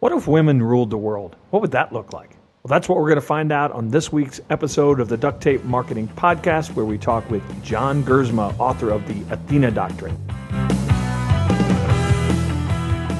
What if women ruled the world? What would that look like? Well, that's what we're going to find out on this week's episode of the Duct Tape Marketing Podcast, where we talk with John Gerzema, author of the Athena Doctrine.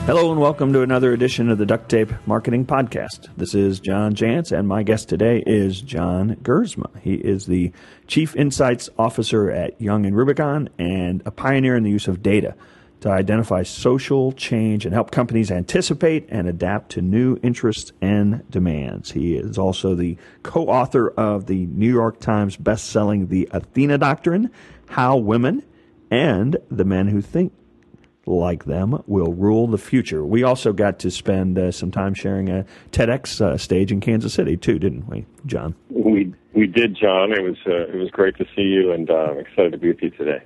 Hello and welcome to another edition of the Duct Tape Marketing Podcast. This is John Jantsch, and my guest today is John Gerzema. He is the Chief Insights Officer at Young and Rubicam and a pioneer in the use of data to identify social change and help companies anticipate and adapt to new interests and demands. He is also the co author of the New York Times best-selling The Athena Doctrine How Women and the Men Who Think like them will rule the future. We also got to spend uh, some time sharing a TEDx uh, stage in Kansas City too, didn't we, John? We we did, John. It was uh, it was great to see you, and uh, I'm excited to be with you today.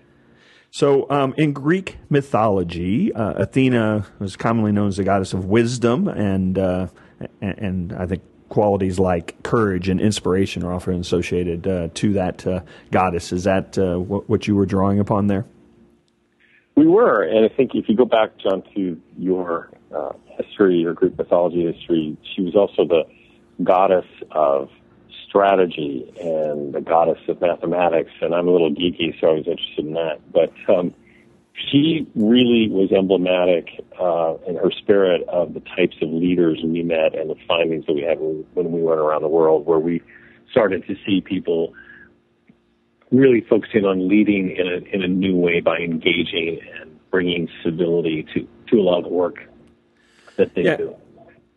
So, um, in Greek mythology, uh, Athena was commonly known as the goddess of wisdom, and, uh, and, I think qualities like courage and inspiration are often associated uh, to that uh, goddess. Is that uh, what, what you were drawing upon there? We were, and I think if you go back, John, to your uh, history, your Greek mythology history, she was also the goddess of strategy and the goddess of mathematics, and I'm a little geeky, so I was interested in that. But um, she really was emblematic uh, in her spirit of the types of leaders we met and the findings that we had when we went around the world, where we started to see people really focusing on leading in a, in a new way by engaging and bringing civility to, to a lot of the work that they yeah. do.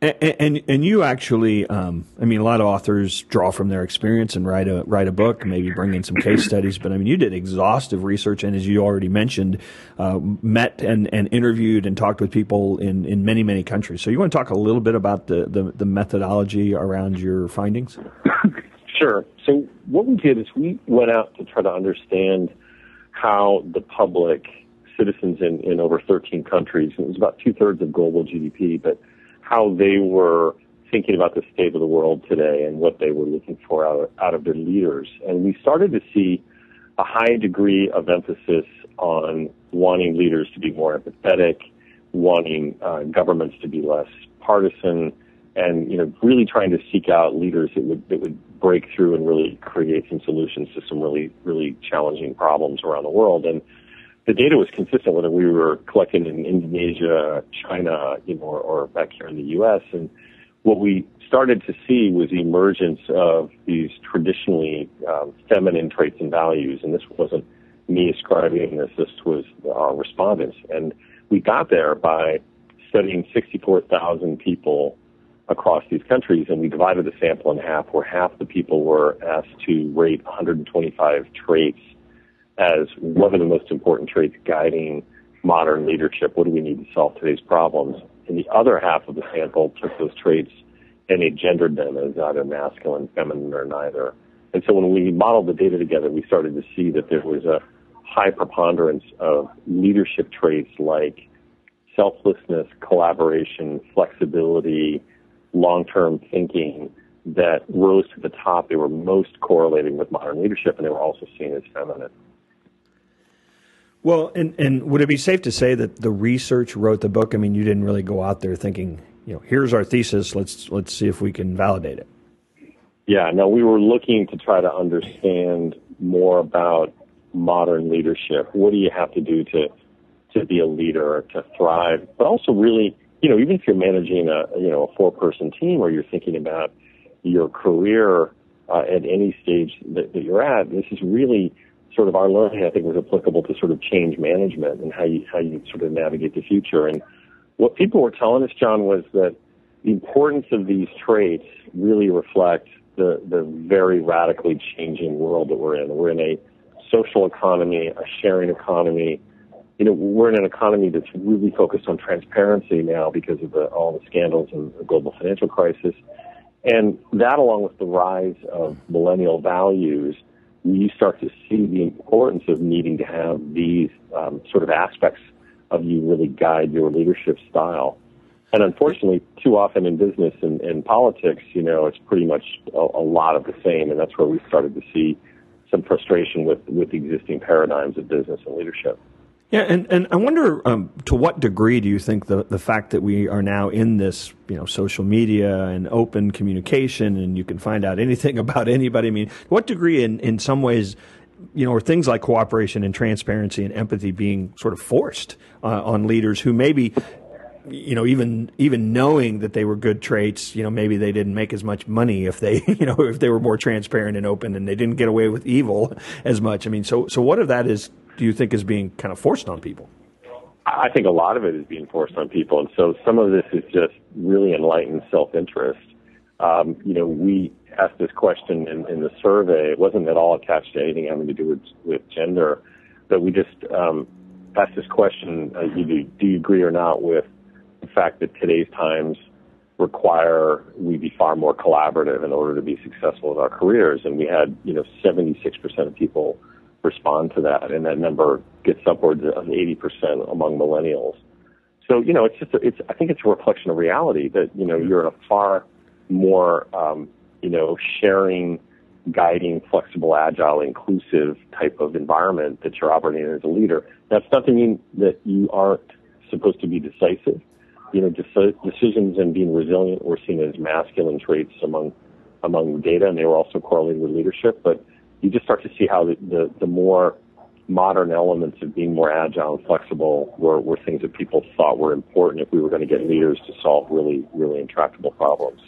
And, and, and you actually, um, I mean, a lot of authors draw from their experience and write a write a book, maybe bring in some case studies. But I mean, you did exhaustive research, and as you already mentioned, uh, met and, and interviewed and talked with people in, in many many countries. So you want to talk a little bit about the, the, the methodology around your findings? Sure. So what we did is we went out to try to understand how the public, citizens in, in over 13 countries, it was about two thirds of global GDP, but how they were thinking about the state of the world today and what they were looking for out of, out of their leaders. And we started to see a high degree of emphasis on wanting leaders to be more empathetic, wanting uh, governments to be less partisan, and you know really trying to seek out leaders that would that would break through and really create some solutions to some really really challenging problems around the world. And the data was consistent whether we were collecting in Indonesia, China, you know, or, or back here in the U.S. And what we started to see was the emergence of these traditionally um, feminine traits and values. And this wasn't me ascribing this; this was our respondents. And we got there by studying 64,000 people across these countries, and we divided the sample in half, where half the people were asked to rate 125 traits as one of the most important traits guiding modern leadership. What do we need to solve today's problems? And the other half of the sample took those traits and they gendered them as either masculine, feminine, or neither. And so when we modeled the data together, we started to see that there was a high preponderance of leadership traits like selflessness, collaboration, flexibility, long-term thinking that rose to the top. They were most correlating with modern leadership, and they were also seen as feminine. Well, and, and would it be safe to say that the research wrote the book? I mean, you didn't really go out there thinking, you know, here's our thesis. Let's let's see if we can validate it. Yeah, no, we were looking to try to understand more about modern leadership. What do you have to do to to be a leader, to thrive, but also really, you know, even if you're managing a you know a four person team or you're thinking about your career uh, at any stage that, that you're at, this is really sort of our learning, I think, was applicable to sort of change management and how you how you sort of navigate the future. And what people were telling us, John, was that the importance of these traits really reflect the the very radically changing world that we're in. We're in a social economy, a sharing economy. You know, we're in an economy that's really focused on transparency now because of the, all the scandals and the global financial crisis. And that, along with the rise of millennial values, you start to see the importance of needing to have these um, sort of aspects of you really guide your leadership style. And unfortunately, too often in business and, and politics, you know, it's pretty much a, a lot of the same, and that's where we started to see some frustration with with existing paradigms of business and leadership. Yeah, and, and I wonder um, to what degree do you think the, the fact that we are now in this you know social media and open communication and you can find out anything about anybody. I mean, what degree in, in some ways you know, or things like cooperation and transparency and empathy being sort of forced uh, on leaders who maybe you know, even even knowing that they were good traits, you know, maybe they didn't make as much money if they, you know, if they were more transparent and open, and they didn't get away with evil as much. I mean, so so what of that is do you think is being kind of forced on people? I think a lot of it is being forced on people, and so some of this is just really enlightened self-interest. Um, you know, we asked this question in, in the survey. It wasn't at all attached to anything having to do with with gender, but we just um, asked this question: uh, do, do you agree or not with the fact that today's times require we be far more collaborative in order to be successful in our careers. And we had, you know, 76% of people respond to that, and that number gets upwards of 80% among millennials. So, you know, it's just, a, it's, I think it's a reflection of reality that, you know, you're in a far more, um, you know, sharing, guiding, flexible, agile, inclusive type of environment that you're operating as a leader. That's not to mean that you aren't supposed to be decisive you know, decisions and being resilient were seen as masculine traits among among data, and they were also correlated with leadership. But you just start to see how the the, the more modern elements of being more agile and flexible were, were things that people thought were important if we were going to get leaders to solve really, really intractable problems.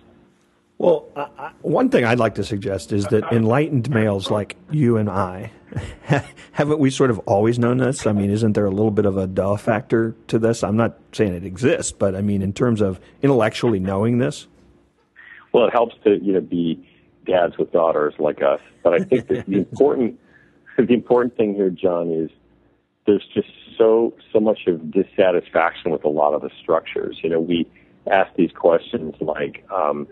Well, uh, one thing I'd like to suggest is that enlightened males like you and I, haven't we sort of always known this? I mean, isn't there a little bit of a duh factor to this? I'm not saying it exists, but I mean, in terms of intellectually knowing this. Well, it helps to you know be dads with daughters like us, but I think that the important the important thing here, John, is there's just so so much of dissatisfaction with a lot of the structures. You know, we ask these questions like. Um,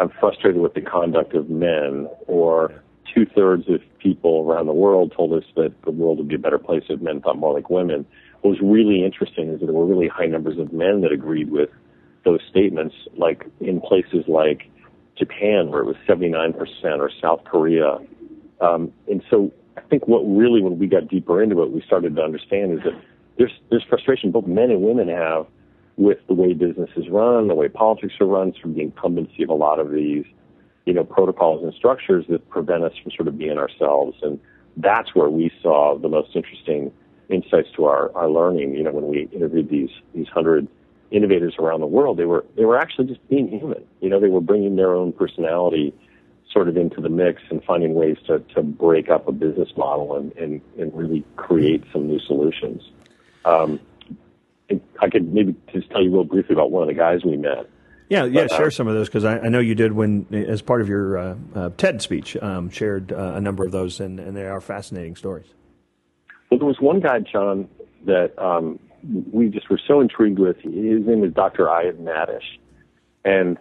I'm frustrated with the conduct of men, or two thirds of people around the world told us that the world would be a better place if men thought more like women. What was really interesting is that there were really high numbers of men that agreed with those statements, like in places like Japan, where it was 79%, or South Korea. Um, and so I think what really, when we got deeper into it, we started to understand is that there's, there's frustration both men and women have with the way business is run, the way politics are run, from the incumbency of a lot of these, you know, protocols and structures that prevent us from sort of being ourselves. And that's where we saw the most interesting insights to our, our learning. You know, when we interviewed these these hundred innovators around the world, they were they were actually just being human. You know, they were bringing their own personality sort of into the mix and finding ways to, to break up a business model and, and, and really create some new solutions. Um, I could maybe just tell you real briefly about one of the guys we met. Yeah, yeah, but, uh, share some of those because I, I, know you did when, as part of your uh, uh, TED speech, um, shared uh, a number of those, and, and, they are fascinating stories. Well, there was one guy, John, that um, we just were so intrigued with. His name is Dr. Ijad Madisch, and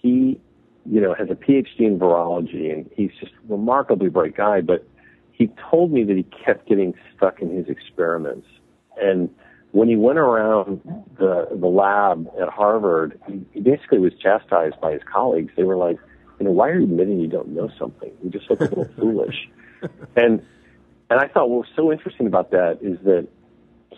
he, you know, has a PhD in virology, and he's just a remarkably bright guy. But he told me that he kept getting stuck in his experiments, and when he went around the the lab at Harvard, he, he basically was chastised by his colleagues. They were like, you know, why are you admitting you don't know something? You just look a little foolish. And and I thought what was so interesting about that is that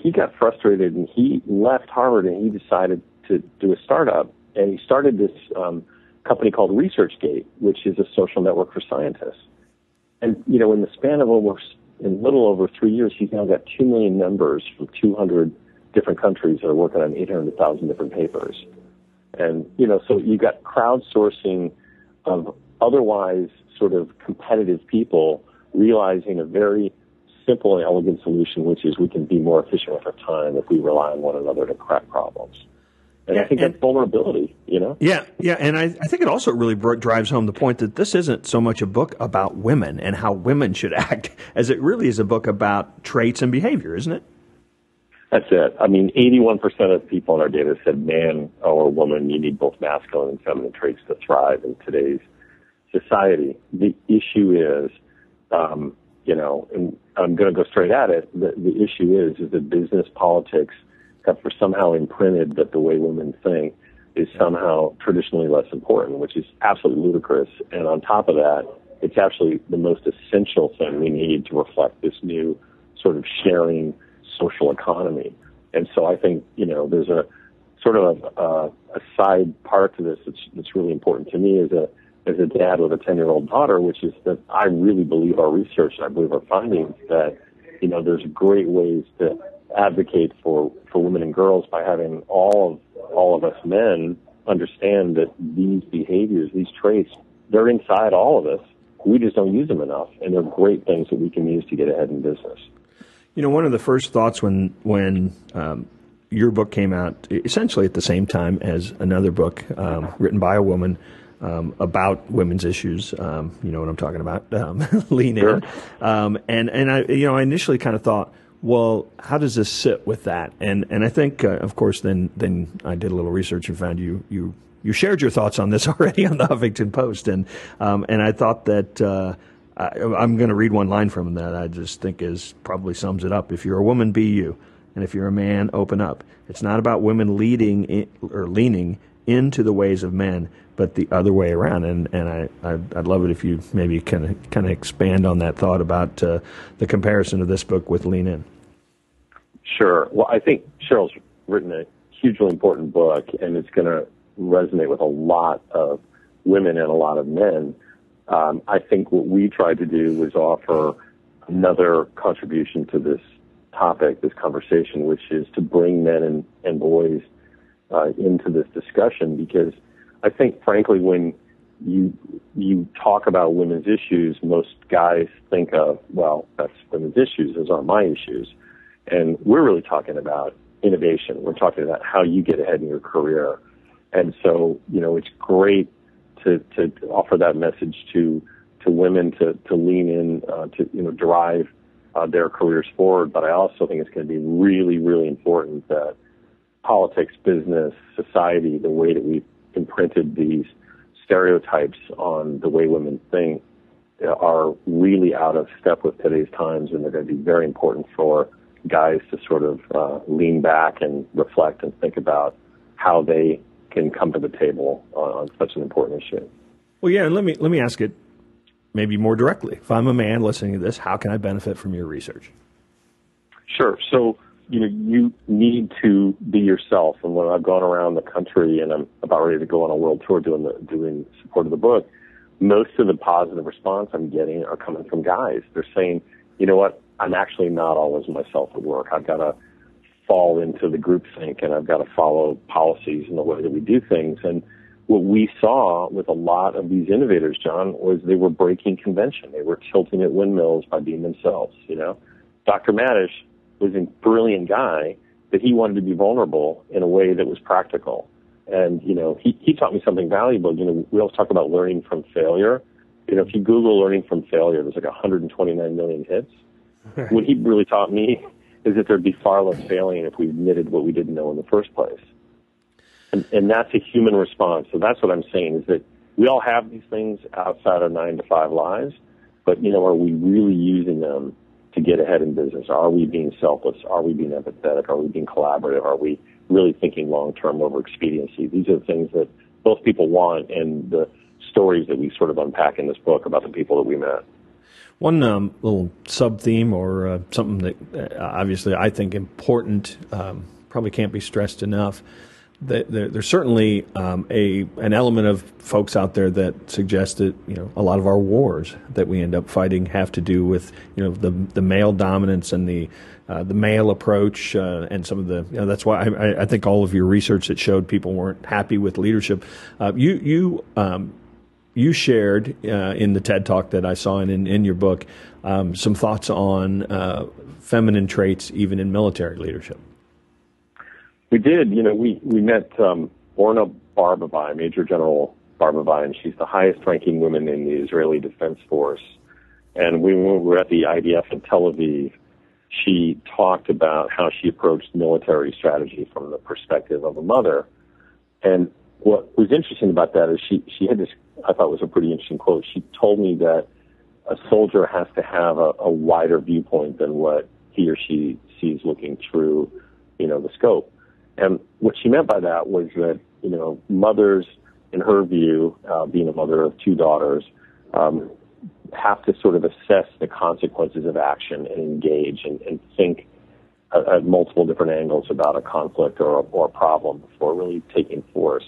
he got frustrated and he left Harvard and he decided to do a startup and he started this um, company called ResearchGate, which is a social network for scientists. And you know, in the span of almost in little over three years, he's now got two million members from 200 different countries that are working on 800,000 different papers. And, you know, so you've got crowdsourcing of otherwise sort of competitive people realizing a very simple and elegant solution, which is we can be more efficient with our time if we rely on one another to crack problems. And yeah, I think and, that's vulnerability, you know? Yeah, yeah. And I, I think it also really drives home the point that this isn't so much a book about women and how women should act as it really is a book about traits and behavior, isn't it? That's it. I mean, 81% of people in our data said man or woman, you need both masculine and feminine traits to thrive in today's society. The issue is, um, you know, and I'm going to go straight at it. The, the issue is, is that business politics have somehow imprinted that the way women think is somehow traditionally less important, which is absolutely ludicrous. And on top of that, it's actually the most essential thing we need to reflect this new sort of sharing social economy. And so I think, you know, there's a sort of a, a, a side part to this that's, that's really important to me as a, as a dad with a 10 year old daughter, which is that I really believe our research, I believe our findings that, you know, there's great ways to advocate for, for women and girls by having all of, all of us men understand that these behaviors, these traits, they're inside all of us. We just don't use them enough. And they're great things that we can use to get ahead in business. You know, one of the first thoughts when, when, um, your book came out essentially at the same time as another book um, written by a woman um, about women's issues. Um, you know what I'm talking about? Um, lean sure. in. Um, and and I you know I initially kind of thought, well, how does this sit with that? And and I think, uh, of course, then then I did a little research and found you you you shared your thoughts on this already on the Huffington Post, and um, and I thought that. Uh, I, I'm going to read one line from that I just think is probably sums it up. If you're a woman, be you, and if you're a man, open up. It's not about women leading in, or leaning into the ways of men, but the other way around. And and I I'd, I'd love it if you maybe kind of kind of expand on that thought about uh, the comparison of this book with Lean In. Sure. Well, I think Sheryl's written a hugely important book, and it's going to resonate with a lot of women and a lot of men. Um, I think what we tried to do was offer another contribution to this topic, this conversation, which is to bring men and, and boys uh, into this discussion because I think, frankly, when you you talk about women's issues, most guys think of well, that's women's issues; those aren't my issues. And we're really talking about innovation. We're talking about how you get ahead in your career. And so, you know, it's great to to offer that message to to women to to lean in uh, to you know drive uh, their careers forward. But I also think it's going to be really really important that politics, business, society, the way that we've imprinted these stereotypes on the way women think are really out of step with today's times, and they're going to be very important for guys to sort of uh, lean back and reflect and think about how they can come to the table on, on such an important issue. Well, yeah, and let me let me ask it maybe more directly. If I'm a man listening to this, how can I benefit from your research? Sure. So you know, you need to be yourself. And when I've gone around the country and I'm about ready to go on a world tour doing the doing support of the book, most of the positive response I'm getting are coming from guys. They're saying, you know what, I'm actually not always myself at work. I've got to fall into the group think and I've got to follow policies and the way that we do things. And what we saw with a lot of these innovators, John, was they were breaking convention. They were tilting at windmills by being themselves, you know. Dr. Madisch was a brilliant guy, but he wanted to be vulnerable in a way that was practical. And, you know, he, he taught me something valuable. You know, we always talk about learning from failure. You know, if you Google learning from failure, there's like 129 million hits. what he really taught me is that there'd be far less failing if we admitted what we didn't know in the first place. And, and that's a human response. So that's what I'm saying is that we all have these things outside our nine to five lives, but, you know, are we really using them to get ahead in business? Are we being selfless? Are we being empathetic? Are we being collaborative? Are we really thinking long term over expediency? These are the things that both people want and the stories that we sort of unpack in this book about the people that we met. One um, little sub theme or uh, something that uh, obviously I think important, um, probably can't be stressed enough there, there's certainly um, a an element of folks out there that suggest that you know a lot of our wars that we end up fighting have to do with you know the the male dominance and the uh, the male approach uh, and some of the you know, that's why I, I, think all of your research that showed people weren't happy with leadership. Uh, you you um, you shared uh, in the TED talk that I saw in in, in your book um, some thoughts on uh, feminine traits even in military leadership. We did. You know, we we met um, Orna Barbivai, Major General Barbivai, and she's the highest-ranking woman in the Israeli Defense Force. And we were at the IDF in Tel Aviv. She talked about how she approached military strategy from the perspective of a mother. And what was interesting about that is she she had this I thought was a pretty interesting quote. She told me that a soldier has to have a, a wider viewpoint than what he or she sees looking through, you know, the scope. And what she meant by that was that, you know, mothers, in her view, uh, being a mother of two daughters, um, have to sort of assess the consequences of action and engage and, and think at, at multiple different angles about a conflict or a, or a problem before really taking force.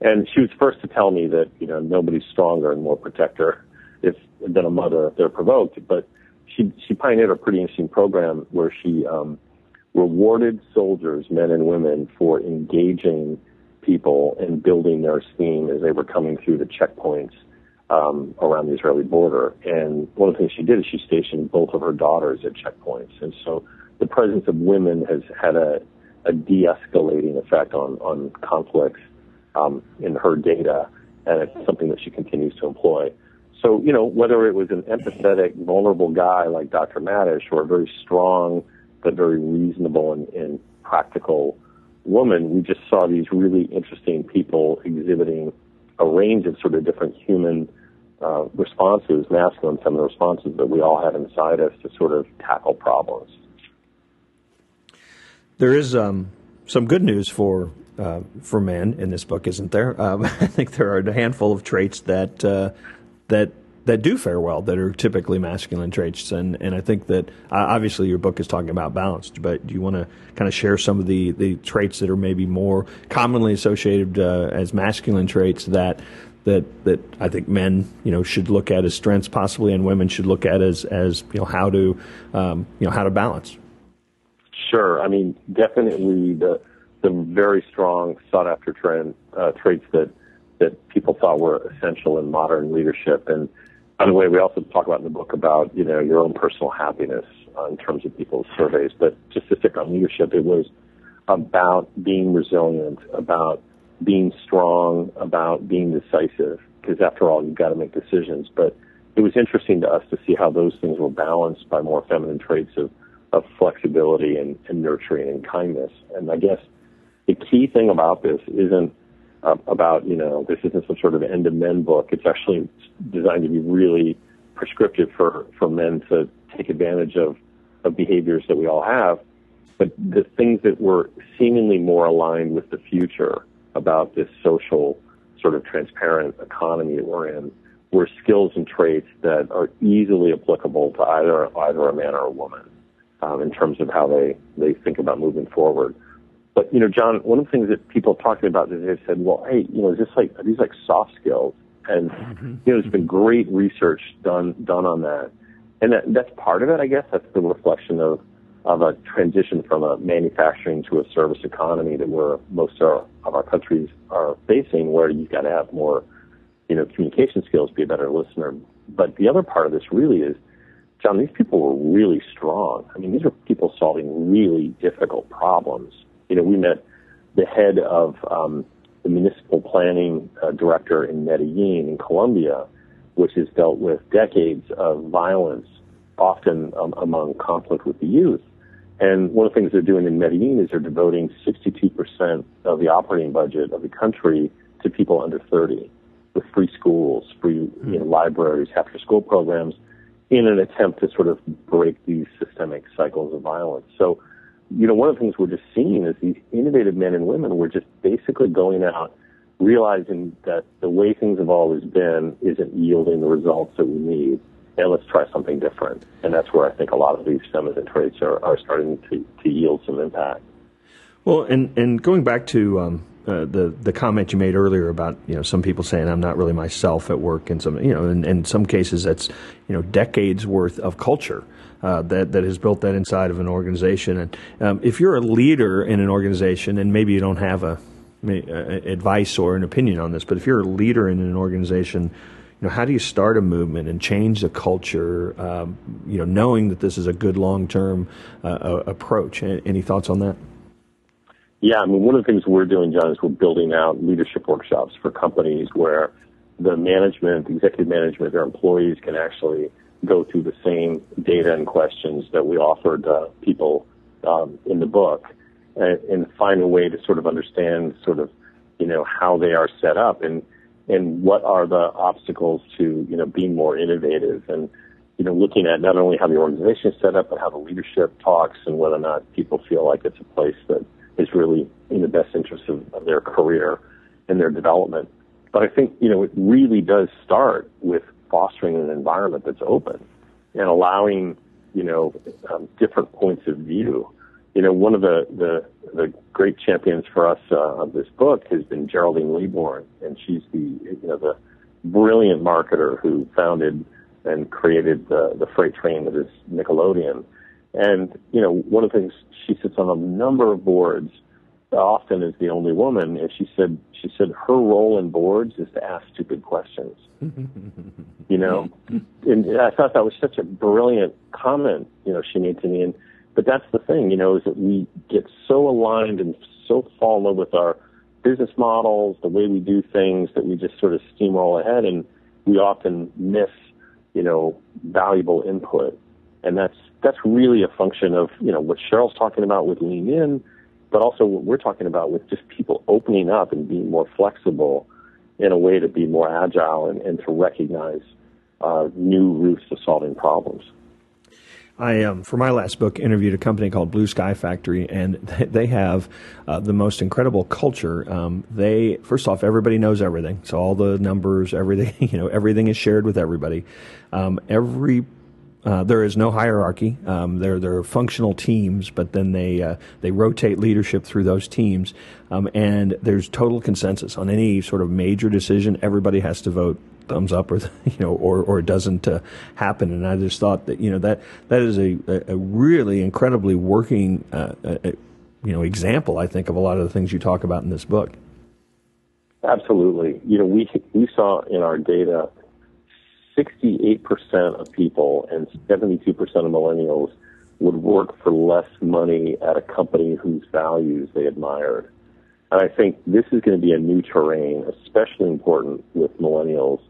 And she was first to tell me that you know nobody's stronger and more protector if than a mother if they're provoked. But she she pioneered a pretty interesting program where she um, rewarded soldiers, men and women, for engaging people and building their esteem as they were coming through the checkpoints um, around the Israeli border. And one of the things she did is she stationed both of her daughters at checkpoints. And so the presence of women has had a, a de-escalating effect on, on conflicts um, in her data, and it's something that she continues to employ. So, you know, whether it was an empathetic, vulnerable guy like Dr. Madisch or a very strong but very reasonable and, and practical woman, we just saw these really interesting people exhibiting a range of sort of different human uh, responses, masculine, feminine responses that we all have inside us to sort of tackle problems. There is um, some good news for uh, for men in this book, isn't there? Um, I think there are a handful of traits that uh, that that do fare well, that are typically masculine traits. And, and I think that uh, obviously your book is talking about balance, but do you want to kind of share some of the, the traits that are maybe more commonly associated uh, as masculine traits that that that I think men you know should look at as strengths possibly, and women should look at as as you know how to um, you know how to balance. Sure, I mean definitely the the very strong sought after trend uh, traits that that people thought were essential in modern leadership and by the way, we also talk about in the book about you know your own personal happiness uh, in terms of people's surveys. But just to stick on leadership, it was about being resilient, about being strong, about being decisive. Because after all, you've got to make decisions. But it was interesting to us to see how those things were balanced by more feminine traits of, of flexibility and, and nurturing and kindness. And I guess the key thing about this isn't uh, about, you know, this isn't some sort of end of men book. It's actually designed to be really prescriptive for, for men to take advantage of, of behaviors that we all have. But the things that were seemingly more aligned with the future about this social sort of transparent economy that we're in were skills and traits that are easily applicable to either either a man or a woman um, in terms of how they, they think about moving forward. But you know, John, one of the things that people talking about is they said, "Well, hey, you know, is this like are these like soft skills?" And mm-hmm. you know, there's been great research done done on that, and that, that's part of it, I guess. That's the reflection of of a transition from a manufacturing to a service economy that we're most of our, of our countries are facing, where you've got to have more, you know, communication skills, be a better listener. But the other part of this really is, John, these people were really strong. I mean, these are people solving really difficult problems you know, we met the head of um, the municipal planning uh, director in Medellin in Colombia, which has dealt with decades of violence, often um, among conflict with the youth. And one of the things they're doing in Medellin is they're devoting 62% of the operating budget of the country to people under 30, with free schools, free you know, libraries, after school programs, in an attempt to sort of break these systemic cycles of violence. So you know, one of the things we're just seeing is these innovative men and women were just basically going out, realizing that the way things have always been isn't yielding the results that we need, and let's try something different. And that's where I think a lot of these feminine traits are, are starting to, to yield some impact. Well, and, and going back to um, uh, the the comment you made earlier about you know some people saying I'm not really myself at work, and some you know in, in some cases that's you know decades worth of culture uh, that that has built that inside of an organization. And um, if you're a leader in an organization, and maybe you don't have a, a, advice or an opinion on this, but if you're a leader in an organization, you know how do you start a movement and change the culture? Um, you know, knowing that this is a good long term uh, approach. Any thoughts on that? Yeah, I mean, one of the things we're doing, John, is we're building out leadership workshops for companies where the management, the executive management, their employees can actually go through the same data and questions that we offered uh, people um, in the book and, and find a way to sort of understand sort of, you know, how they are set up and, and what are the obstacles to, you know, being more innovative and, you know, looking at not only how the organization is set up, but how the leadership talks and whether or not people feel like it's a place that is really in the best interest of, of their career and their development. But I think, you know, it really does start with fostering an environment that's open and allowing, you know, um, different points of view you know, one of the, the, the great champions for us uh, of this book has been Geraldine Laybourne, and she's the, you know, the brilliant marketer who founded and created the, the freight train that is Nickelodeon. And, you know, one of the things, she sits on a number of boards, often is the only woman, and she said, she said her role in boards is to ask stupid questions. you know? And I thought that was such a brilliant comment, you know, she made to me. And, but that's the thing, you know, is that we get so aligned and so fall in love with our business models, the way we do things, that we just sort of steamroll ahead and we often miss, you know, valuable input. And that's that's really a function of, you know, what Sheryl's talking about with lean in, but also what we're talking about with just people opening up and being more flexible in a way to be more agile and, and to recognize uh, new routes to solving problems. I, um, for my last book, interviewed a company called Blue Sky Factory, and they have uh, the most incredible culture. Um, they, first off, everybody knows everything, so all the numbers, everything, you know, everything is shared with everybody. Um, every uh, there is no hierarchy. Um, they're they're functional teams, but then they uh, they rotate leadership through those teams, um, and there's total consensus on any sort of major decision. Everybody has to vote thumbs up or you know or or it doesn't uh, happen and I just thought that you know that that is a a really incredibly working uh, uh, you know example I think of a lot of the things you talk about in this book absolutely you know we we saw in our data 68% of people and 72% of millennials would work for less money at a company whose values they admired and I think this is going to be a new terrain, especially important with millennials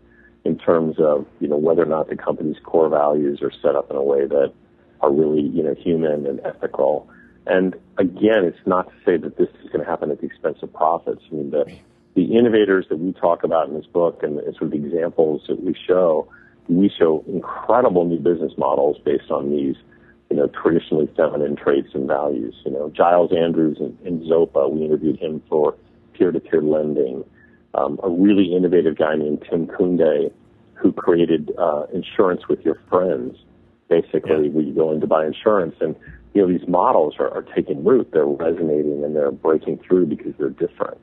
in terms of you know whether or not the company's core values are set up in a way that are really you know human and ethical. And again, it's not to say that this is going to happen at the expense of profits. I mean, the the innovators that we talk about in this book and sort of the examples that we show, we show incredible new business models based on these, you know, traditionally feminine traits and values. You know, Giles Andrews in, in Zopa, we interviewed him for peer-to-peer lending um, a really innovative guy named Tim Kunde who created uh, insurance with your friends. Basically, yeah. where you go in to buy insurance, and you know these models are, are taking root. They're resonating and they're breaking through because they're different.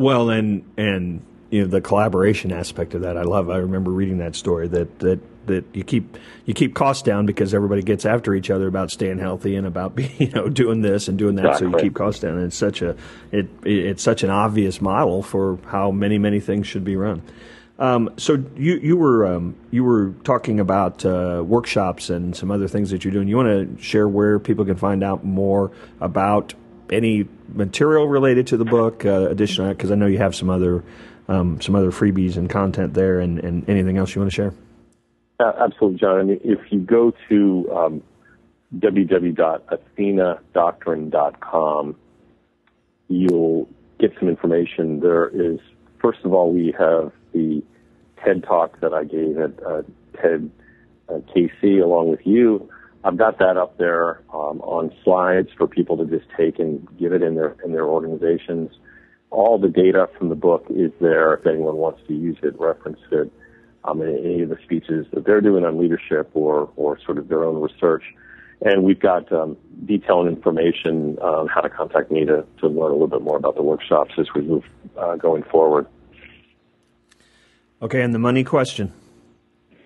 Well, and and you know the collaboration aspect of that, I love. I remember reading that story that that that you keep you keep costs down because everybody gets after each other about staying healthy and about you know doing this and doing that. Exactly. So you keep costs down. And it's such a it it's such an obvious model for how many many things should be run. Um, so you you were um, you were talking about uh, workshops and some other things that you're doing. You want to share where people can find out more about any material related to the book, uh, additional because I know you have some other um, some other freebies and content there, and, and anything else you want to share. Uh, absolutely, John. I mean, if you go to um, www.athenadoctrine.com, you'll get some information. There is, first of all, we have the TED talk that I gave at uh, TED uh, KC along with you. I've got that up there um, on slides for people to just take and give it in their in their organizations. All the data from the book is there if anyone wants to use it, reference it um, in any of the speeches that they're doing on leadership or, or sort of their own research. And we've got um, detailed information on how to contact me to, to learn a little bit more about the workshops as we move uh, going forward. Okay, and the money question.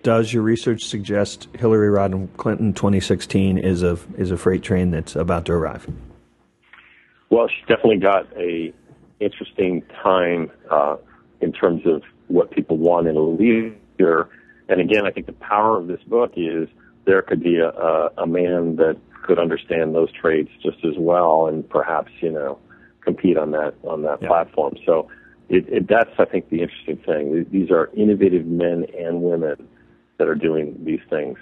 Does your research suggest Hillary Rodham Clinton 2016 is a is a freight train that's about to arrive? Well, she's definitely got a interesting time uh, in terms of what people want in a leader and again, I think the power of this book is there could be a, a, a man that could understand those traits just as well, and perhaps you know compete on that on that yeah. platform. So it, it, that's I think the interesting thing. These are innovative men and women that are doing these things.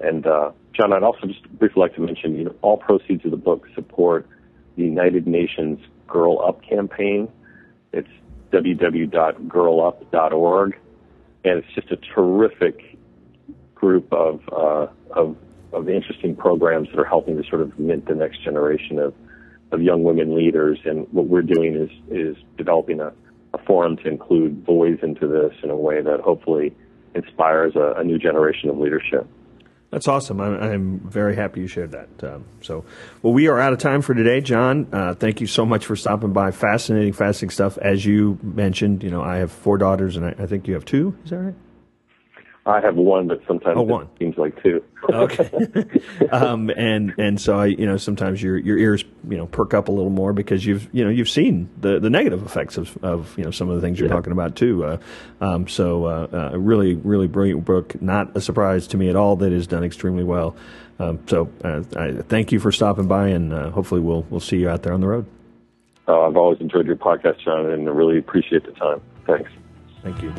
And uh, John, I'd also just briefly like to mention, you know, all proceeds of the book support the United Nations Girl Up campaign. It's www.girlup.org and it's just a terrific group of uh, of of interesting programs that are helping to sort of mint the next generation of of young women leaders. And what we're doing is is developing a, a forum to include boys into this in a way that hopefully inspires a, a new generation of leadership. That's awesome. I'm, I'm, very happy you shared that. Um, so, well, we are out of time for today, John. Uh, thank you so much for stopping by. Fascinating, fascinating stuff. As you mentioned, you know, I have four daughters, and I, I think you have two. Is that right? I have one, but sometimes oh, one. it seems like two. okay. um, and and so I, you know, sometimes your your ears, you know, perk up a little more because you've you know you've seen the, the negative effects of, of you know some of the things you're yeah. talking about too. Uh, um, so uh, uh, really really brilliant book. Not a surprise to me at all that is done extremely well. Um, so uh, I thank you for stopping by, and uh, hopefully we'll we'll see you out there on the road. Oh, I've always enjoyed your podcast, John, and I really appreciate the time. Thanks. Thank you.